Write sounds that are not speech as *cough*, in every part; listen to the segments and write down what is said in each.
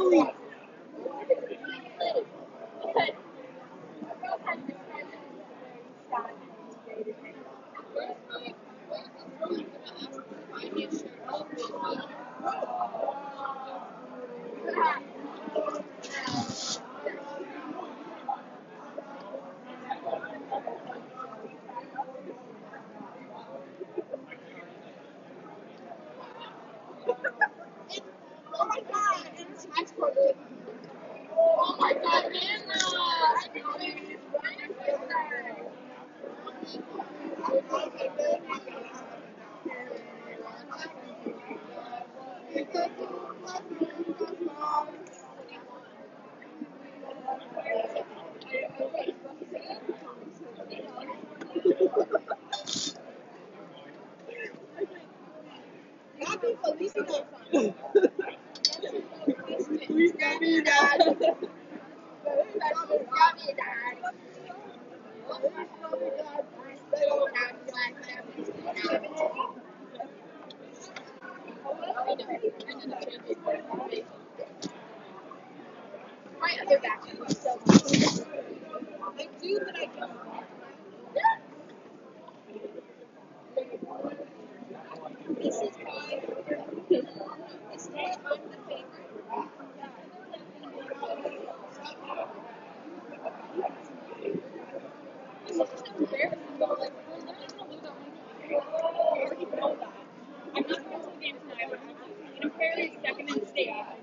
Holy My other. I do, but I don't. State.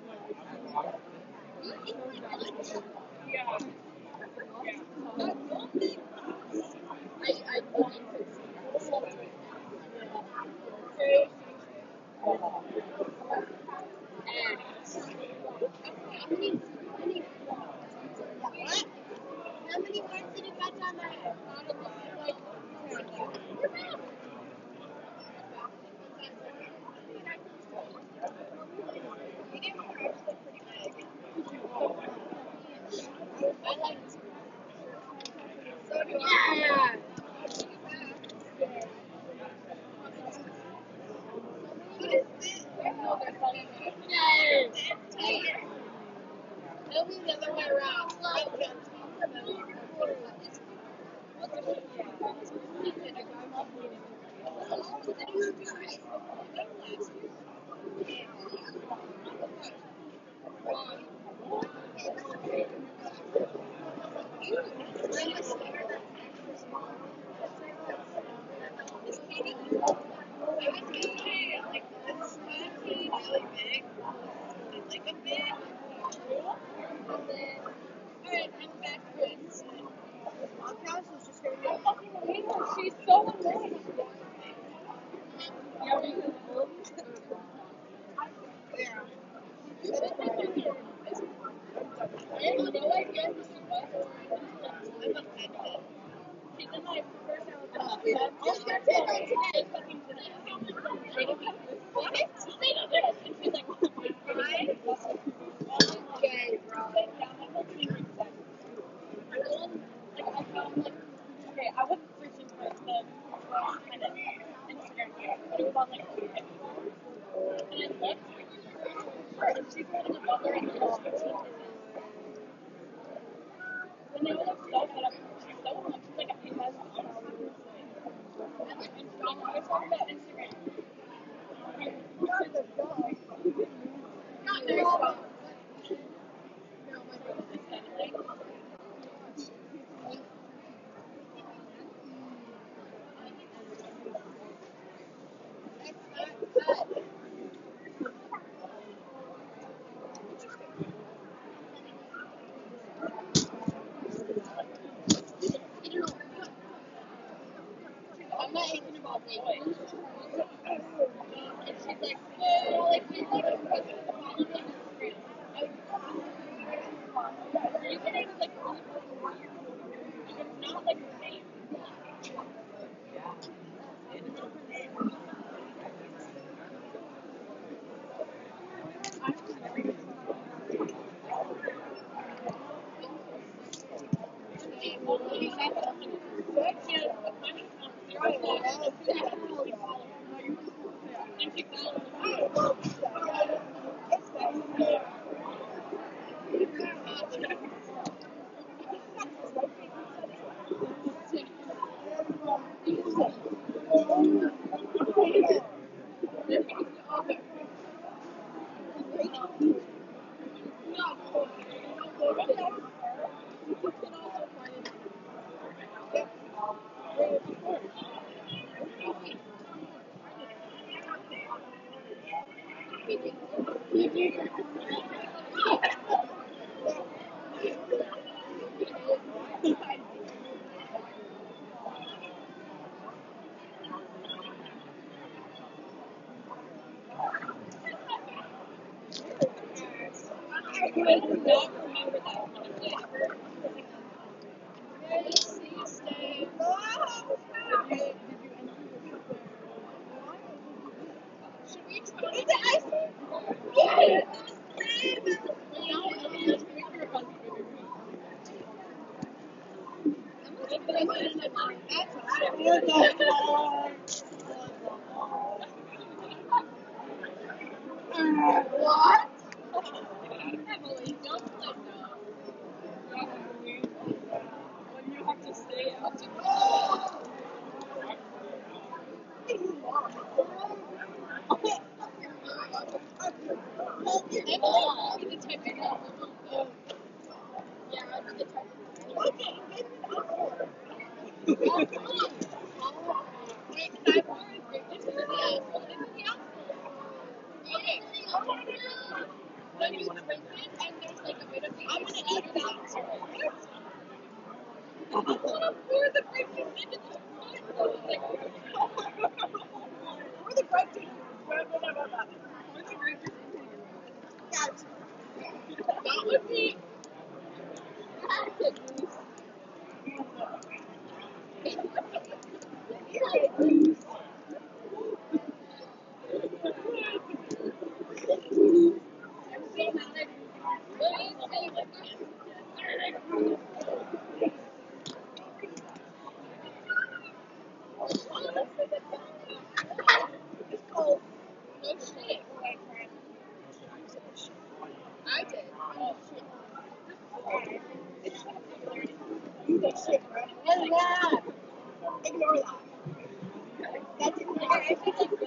and then you have to stop. Should we try the ice cream? Yes. What? Emily, don't let go. When you have to stay out to Emily, I'll be the type to go. Yeah, I'll be the type Okay, Wait, can I borrow this is the asshole? This is the asshole. Okay. When you drink it and there's like a bit of the I'm gonna eat that. I'm gonna pour the grape juice into the like, Pour the grape juice. Pour the grape juice into your Yes. That would be that's a goose. You're a goose. I'm saying that like, really say like It's cold. No shit. I did. Oh shit. You did shit, right? And that. Ignore that. That's ignore. I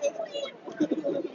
本当に。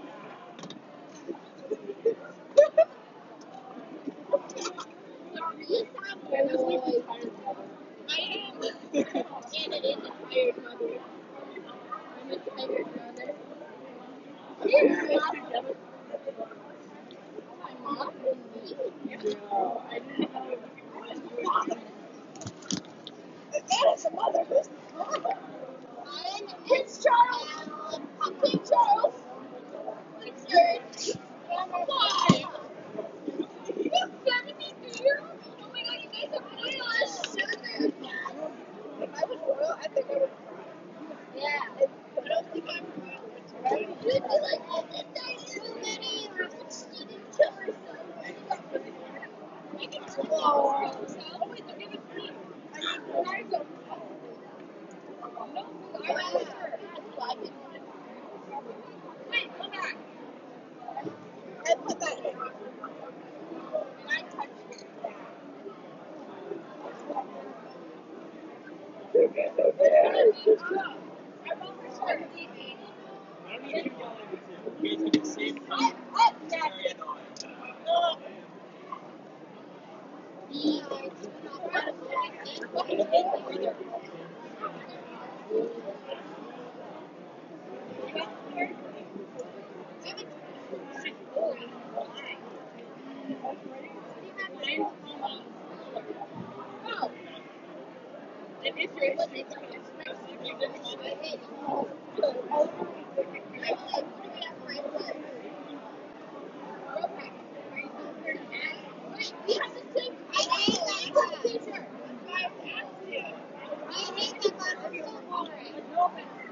Boring.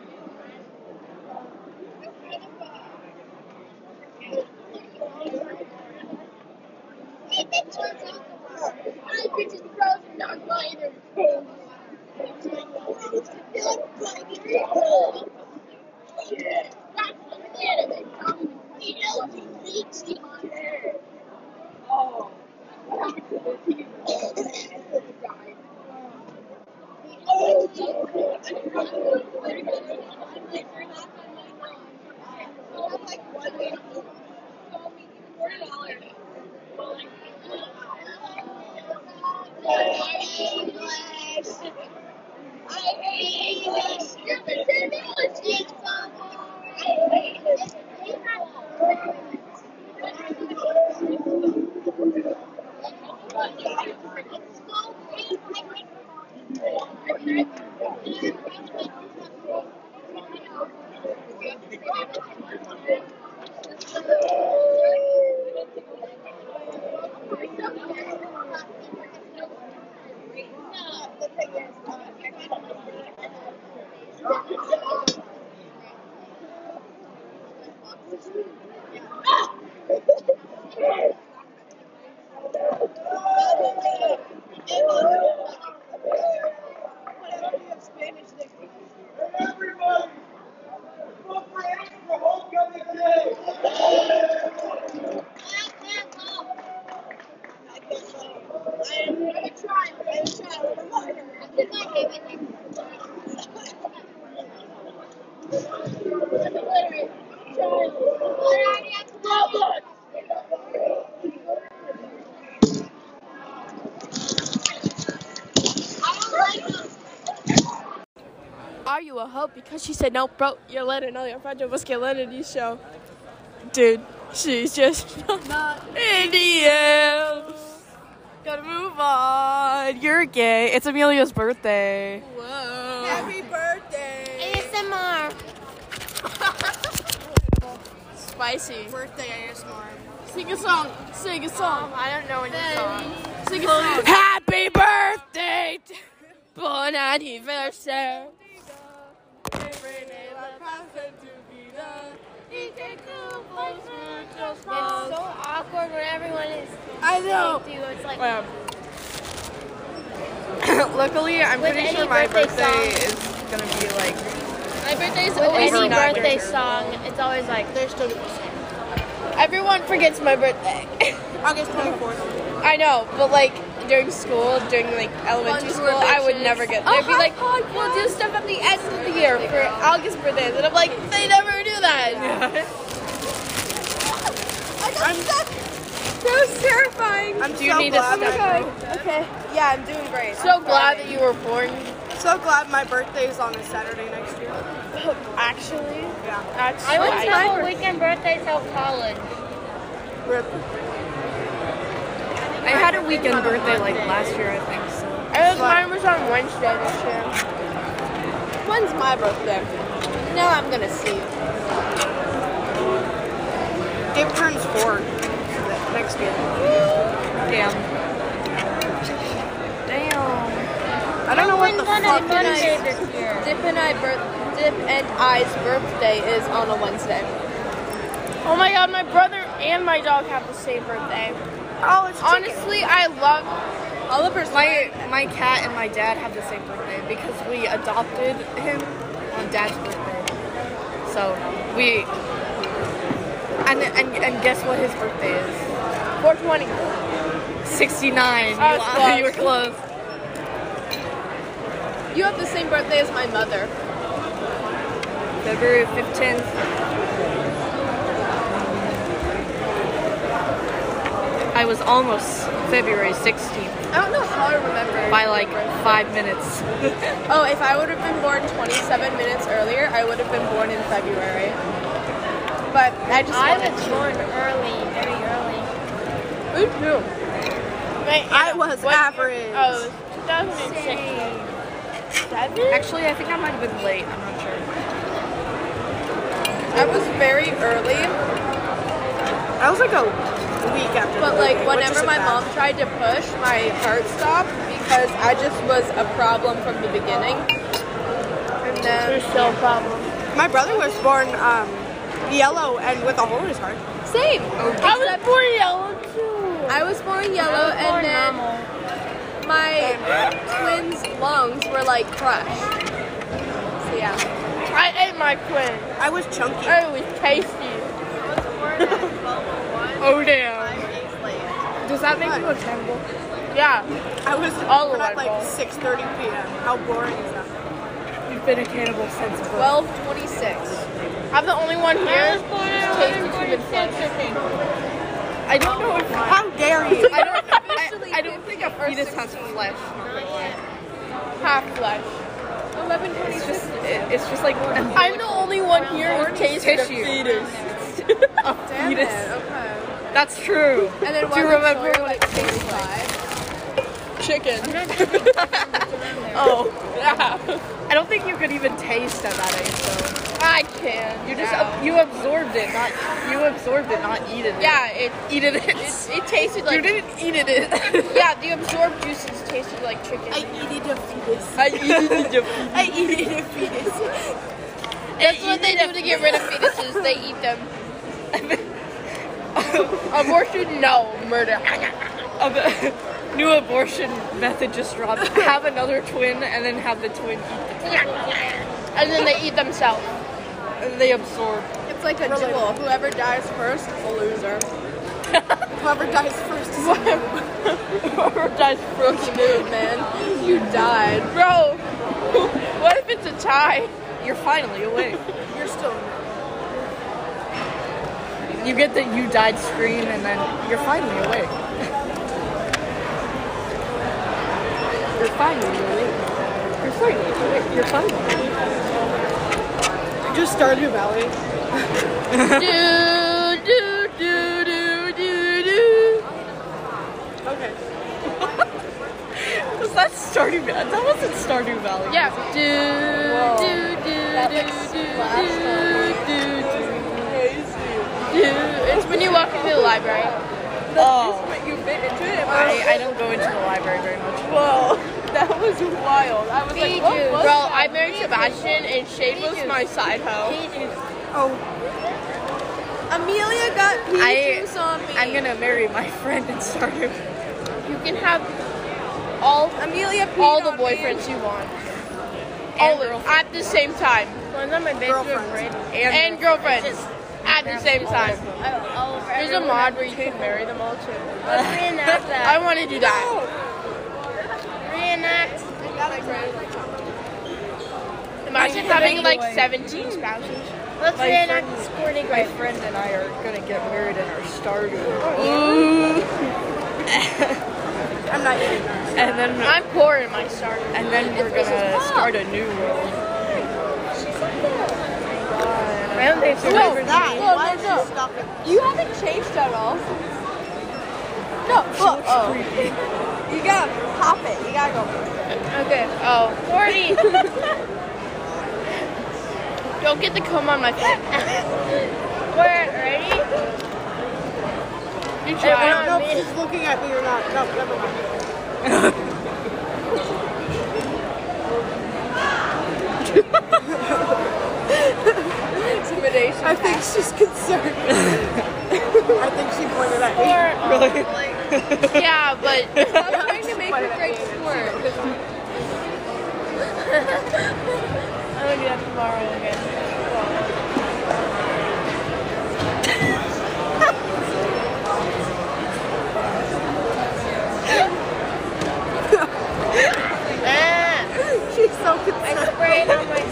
gibi you a hoe? Because she said, no, bro, you're letting all your friends was que letting you show. Dude, she's just *laughs* not Indian. Gotta move on. You're gay. It's Amelia's birthday. Whoa. Happy birthday. ASMR. *laughs* Spicy. Birthday ASMR. Sing a song. Sing a song. I don't know any song. Sing a song. Happy birthday. to- Bon anniversaire. It's so awkward when everyone is. I know. you, It's like. Luckily, I'm With pretty sure my birthday birthday is gonna be like. My birthday's With always any birthday song, it's always like they're still. Everyone forgets my birthday. August 24th. *laughs* I know, but like during school, during like elementary Fun school, I would never get. Oh, They'd be hi, like, "We'll do stuff at the end of the year for August birthdays," and I'm like, "They never do that." *laughs* I'm That was terrifying. I'm do you so need glad a my step? Okay. Yeah, I'm doing great. So glad that you were born. So glad my birthday is on a Saturday next year. *laughs* Actually, Yeah. that's I went right. to a weekend birthday till college. Rip. I had a weekend birthday like last year, I think. So I was, mine was on Wednesday this year. When's my birthday? Now I'm gonna see. Gabe turns four next year. damn. Damn. I don't know what the When's fuck on it birthday is. this year? Dip and I birth Dip and I's birthday is on a Wednesday. Oh my god, my brother and my dog have the same birthday. Oh, it's Honestly, I love. Oliver's My my cat and my dad have the same birthday because we adopted him on dad's birthday. So we and and, and guess what his birthday is? 420. 69. I was you were close. You have the same birthday as my mother. February 15th. I was almost February 16th I don't know how to remember. by like five minutes. *laughs* Oh, if I would have been born 27 minutes earlier, I would have been born in February. But I just I wanted was to. born early, very early. Me too. Wait, I was what- average. Oh, 2006. Seven? Actually, I think I might have been late. I'm not sure. I was very early, I was like a week after. but like birthday, which whenever my bad. mom tried to push, my heart stopped because I just was a problem from the beginning. And then There's still a problem. My brother was born um, yellow and with a hole in his heart. same. I was born yellow too. I was born yellow, I was and then normal. my twins' lungs were like crushed. So yeah. I ate my queen. I was chunky. It was tasty. *laughs* Oh damn. Does that make you a cannibal? Yeah. I was All at like balls. 6:30 p.m. How boring is that? You've been a cannibal since birth. 1226. I'm the only one here. was born who at tastes human 11:46, flesh. I. Don't know if oh How dare you? I don't. *laughs* I, I don't think a fetus has flesh. Half flesh. 1126. It's just. It, it's just like I'm the only one here who tastes a fetus. *laughs* a Damn fetus. it. Okay. That's true. And then Do you remember like it tastes 65? Chicken. *laughs* *laughs* Oh, Yeah. I don't think you could even taste at that age though. I can. You just now. you absorbed it, not you absorbed it, not eat it. Yeah, it eat it. it, it tasted like you didn't eat it. *laughs* yeah. The absorbed juices tasted like chicken. I eated a fetus. I eat it. I eated a fetus. That's what they do to get rid of fetuses. They eat them. *laughs* Abortion, no. Murder. *laughs* A *laughs* new abortion method just dropped. Have another twin and then have the twin eat the twin. And then they eat themselves. And they absorb. It's like a duel. Whoever dies first is a loser. Whoever dies first is a Whoever dies first. Dude, man. You died. Bro, what if it's a tie? You're finally awake. You're still. You get the you died screen and then you're finally awake. You're finally awake. You're finally awake. You're finally awake. Just Stardew Valley. *laughs* do do do do do do. Okay. *laughs* Was that Stardew Valley? That wasn't Stardew Valley. Yeah. Do do do do do do do do. It's when you walk into the library. Oh, You bit into it. I, I don't go into the library very much. Whoa. *laughs* That was wild. I was like, what was Bro. I married Sebastian and Shane was my side hoe. Oh. Amelia got pea I- juice on me. I'm gonna marry my friend and start him. You can have all Amelia peed all the on me. boyfriends you want. All of at the same time. Girlfriends. And girlfriends at the same time. There's a mod where you can marry them all too. Reenact that. *laughs* I want to do that. Reenact. Imagine having like 17 spouses. Let's My reenact friend- sporting My friend and I are gonna get married in our Stardew. I'm not eating that. And then I'm poor in my starter. and then we're gonna start a new world. I don't think so. What is that? No, Why no, no. You haven't changed at all. No, well, oh. You gotta pop it. You gotta go. Okay. Oh. 40. *laughs* Don't get the comb on my face. *laughs* We're ready? You try. No, try. no, she's looking at me or not. No, never mind. *laughs* think she's concerned. I think she pointed at me. Really? *laughs* Yeah, but *laughs* *laughs* I'm trying to make her great sport. I'm gonna do that tomorrow again. Ah, She's so I concerned. sprayed on myself.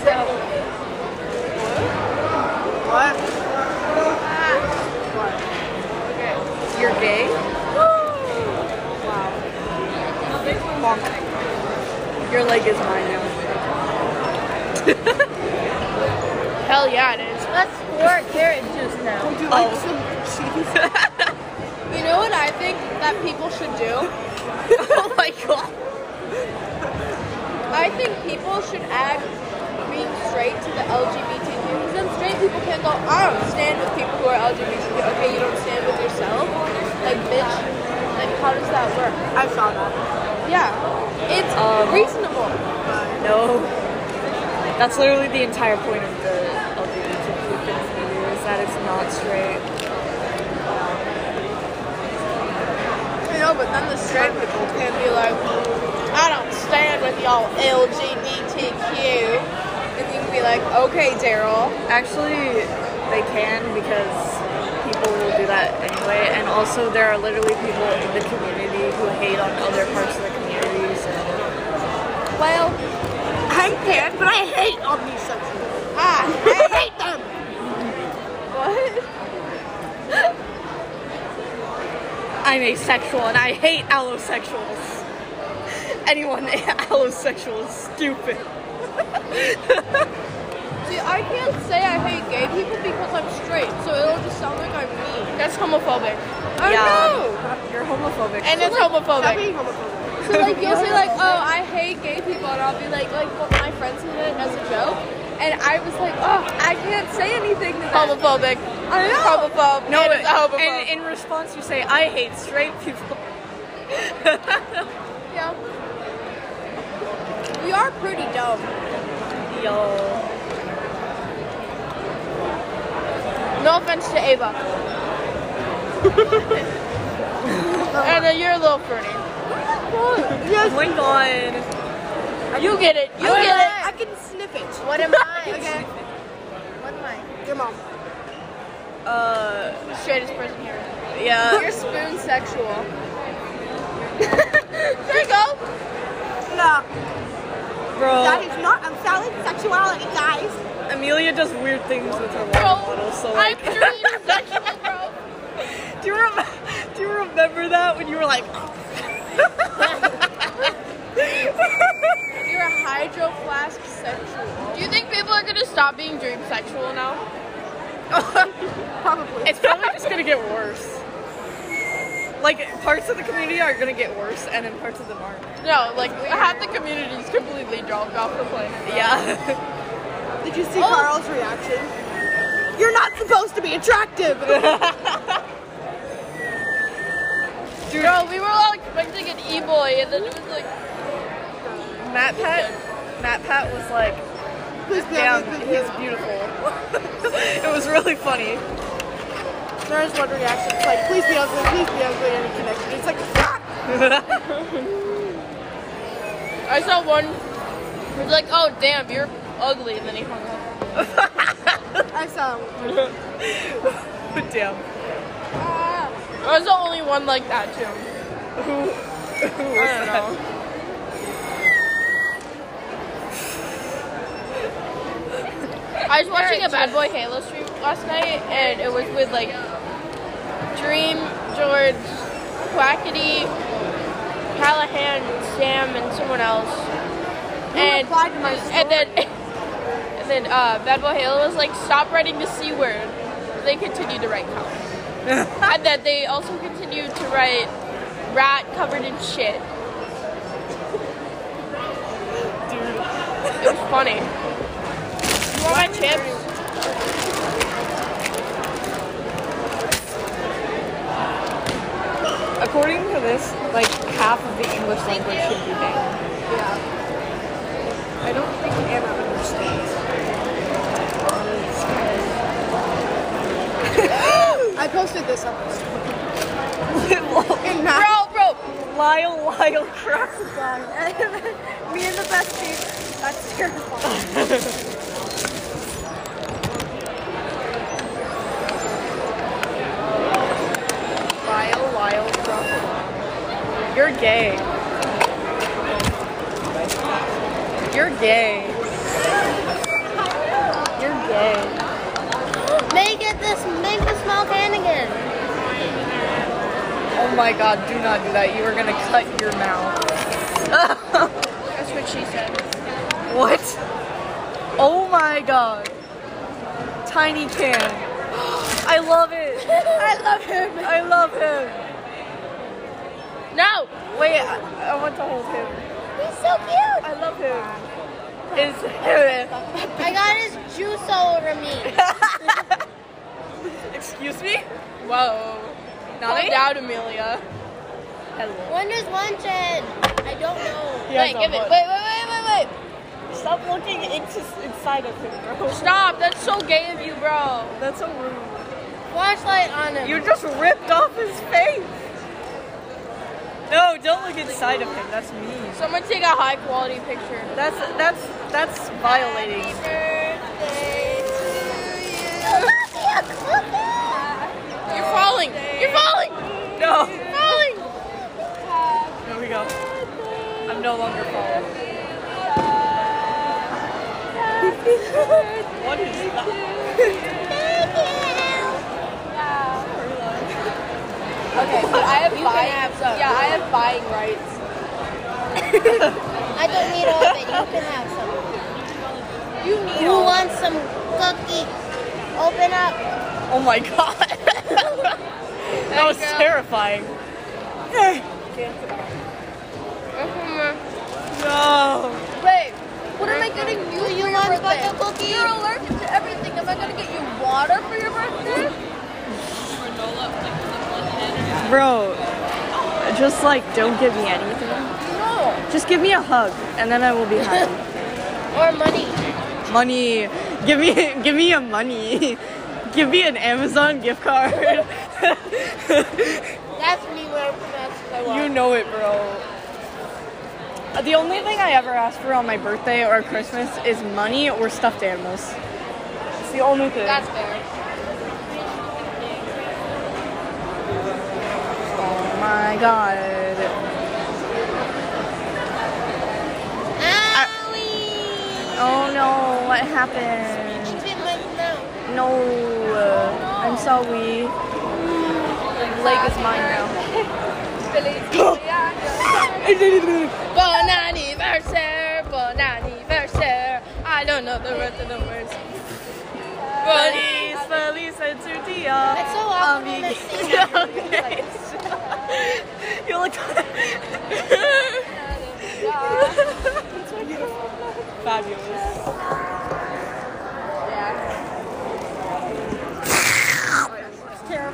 You're gay? Wow. Your leg is mine now. *laughs* Hell yeah, it is. Let's squirt carrot juice now. Would you oh. like some cheese? *laughs* You know what I think that people should do? *laughs* oh my god. I think people should add being straight to the LGBTQ because then straight people can go, oh, I don't stand with people who are LGBTQ. Okay, you don't stand with yourself? Like, bitch. Like, how does that work? I saw that. Yeah. It's Um, reasonable. No. That's literally the entire point of the LGBTQ community is that it's not straight. You know, but then the straight people can be like, I don't stand with y'all LGBTQ. And you can be like, okay, Daryl. Actually, they can because people will do that anyway. And also, there are literally people in the community who hate on other parts of the community. So Well, I can, but I hate all omnisexuals. ah, I hate them. what? I'm asexual and I hate allosexuals. Anyone *laughs* allosexual is stupid. *laughs* See, I can't say I hate gay people because I'm straight, so it'll just sound like I'm mean. That's homophobic. I Yeah. know. You're homophobic. And it's Stop homophobic. being homophobic. So like you'll say like, oh, I hate gay people, and I'll be like, like, well, my friends said it as a joke, and I was like, oh, I can't say anything to that. Homophobic. I know. Homophobe. no, It is a homophobe. and in response, you say, "I hate straight people." yeah. We are pretty dumb. Yo. No offense to Ava. *laughs* and then you're a little fruity. Oh my god. You get it. You I get it. I can sniff it. What am I? *laughs* Okay. What am I? Your mom. Uh, Straightest person here. yeah. You're spoon sexual. *laughs* there you go. No, Bro, that is not a valid sexuality, guys. Amelia does weird things with her Bro, water bottle. So I'm like, dream sexual, bro. do you remember? Do you remember that when you were like? Oh. You're a hydro flask sexual. Do you think people are gonna stop being dream sexual now? *laughs* Probably. It's probably just gonna get worse. Like parts of the community are gonna get worse, and then parts of them aren't. No, like half the community's completely dropped off the planet. Yeah. *laughs* Did you see Carl's reaction? You're not supposed to be attractive. *laughs* Dude. Bro, we were all expecting an e-boy, and then it was like, Matt Pat, Matt Pat was like, Please be damn, ugly, please he's be beautiful. *laughs* it was really funny. There's one reaction. It's like, please be ugly, please be ugly, and it connected. It's like, fuck. *laughs* I saw one. It was like, oh damn, you're ugly, and then he hung up. *laughs* I saw him. *laughs* damn. Ah. I was the only one like that too. Who, who was I don't that? know. I was watching a Bad Boy Halo stream last night, and it was with like Dream, George, Quackity, Callahan, Sam, and someone else. And replied to my and then and uh, Boy was like, "Stop writing the c word." They continued to write cow, *laughs* and then they also continued to write rat covered in shit. Dude. It was funny. You want my chips? According to this, like half of the English language should be banned. Yeah. I don't think Anna understands. I posted this on in. *laughs* Bro, bro. Lyle, Lyle, crap. *laughs* Me and the bestie. That's terrifying. Lyle, Lyle, crap. You're gay. You're gay. You're gay. This, the small can again. Oh my god, do not do that. You are gonna cut your mouth. *laughs* That's what she said. What? Oh my god. Tiny can. *gasps* I love it. *laughs* I love him. I love him. No. Wait, I, I want to hold him. He's so cute. I love him. Is I got his juice all over me. *laughs* Excuse me? Whoa. Calm Nani? down, Amelia. Hello. When does lunch end? I don't know. He has Wait, a give it. Wait, wait, wait, wait, wait. Stop looking into, inside of him, bro. Stop. That's so gay of you, bro. That's so rude. Flashlight on him. You just ripped off his face. No, don't look inside of him. That's mean. Someone take a high quality picture. That's that's that's violating. You're *laughs* *laughs* falling. You're falling. No. You're falling. There we go. I'm no longer falling. *laughs* what is Okay, but I have You buying. have some. Yeah, I have buying rights. I don't need all of it. You can have some. You need Who all. wants some cookie? Open up. Oh my *laughs* god. That was you go. terrifying. No. Wait, what am I getting you Do for you your want birthday? special cookie? You're allergic to everything. Am I gonna get you water for your birthday? Bro, just like don't give me anything. No. Just give me a hug and then I will be happy. *laughs* Or money. money. Give me *laughs* give me a money. *laughs* Give me an Amazon gift card. *laughs* That's me where I want. you know it, bro. The only thing I ever ask for on my birthday or Christmas is money or stuffed animals. It's the only thing. That's fair. oh my god. Owie! Oh no, what happened? No, uh, I'm sorry. Mm, Leg is mine now. *laughs* bon anniversaire, bon anniversaire. I don't know the rest of the words. Feliz, feliz tu dia. It's so awesome. *laughs* Okay. *laughs* you look. Fabulous.